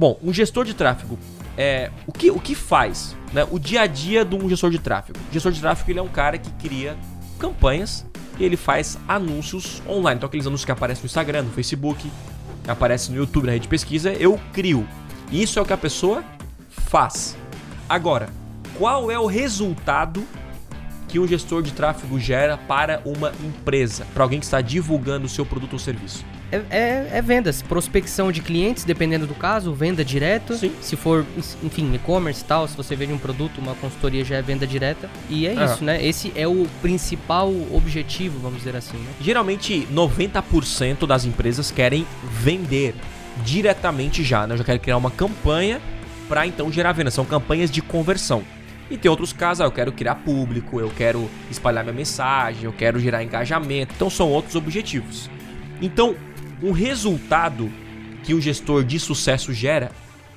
Bom, um gestor de tráfego, é, o, que, o que faz? Né? O dia a dia de um gestor de tráfego. O gestor de tráfego ele é um cara que cria campanhas e ele faz anúncios online. Então, aqueles anúncios que aparecem no Instagram, no Facebook, aparecem no YouTube, na rede de pesquisa, eu crio. Isso é o que a pessoa faz. Agora, qual é o resultado que o gestor de tráfego gera para uma empresa, para alguém que está divulgando o seu produto ou serviço? É, é, é, vendas, prospecção de clientes, dependendo do caso, venda direto. Sim. Se for, enfim, e-commerce e tal, se você vende um produto, uma consultoria já é venda direta. E é, isso, né? Esse é o principal objetivo, vamos dizer assim. Né? Geralmente, 90% das empresas querem vender diretamente já, né? Eu já quero criar uma campanha para então gerar venda. São campanhas de conversão. E tem outros casos, ah, eu quero criar público, eu quero espalhar minha mensagem, eu quero gerar engajamento. Então são outros objetivos. Então, o resultado que o gestor de sucesso gera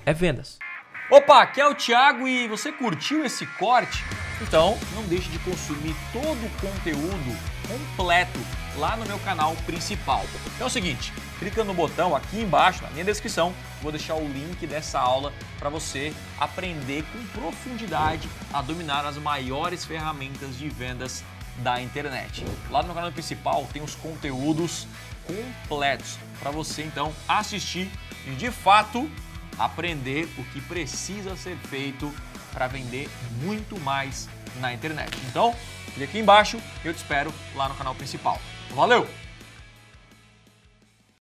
é vendas. Opa, aqui é o Thiago e você curtiu esse corte? Então não deixe de consumir todo o conteúdo completo lá no meu canal principal. Então é o seguinte, clica no botão aqui embaixo na minha descrição, vou deixar o link dessa aula para você aprender com profundidade a dominar as maiores ferramentas de vendas da internet. Lá no meu canal principal tem os conteúdos completos para você então assistir e de fato aprender o que precisa ser feito para vender muito mais na internet. Então, clique aqui embaixo eu te espero lá no canal principal. Valeu!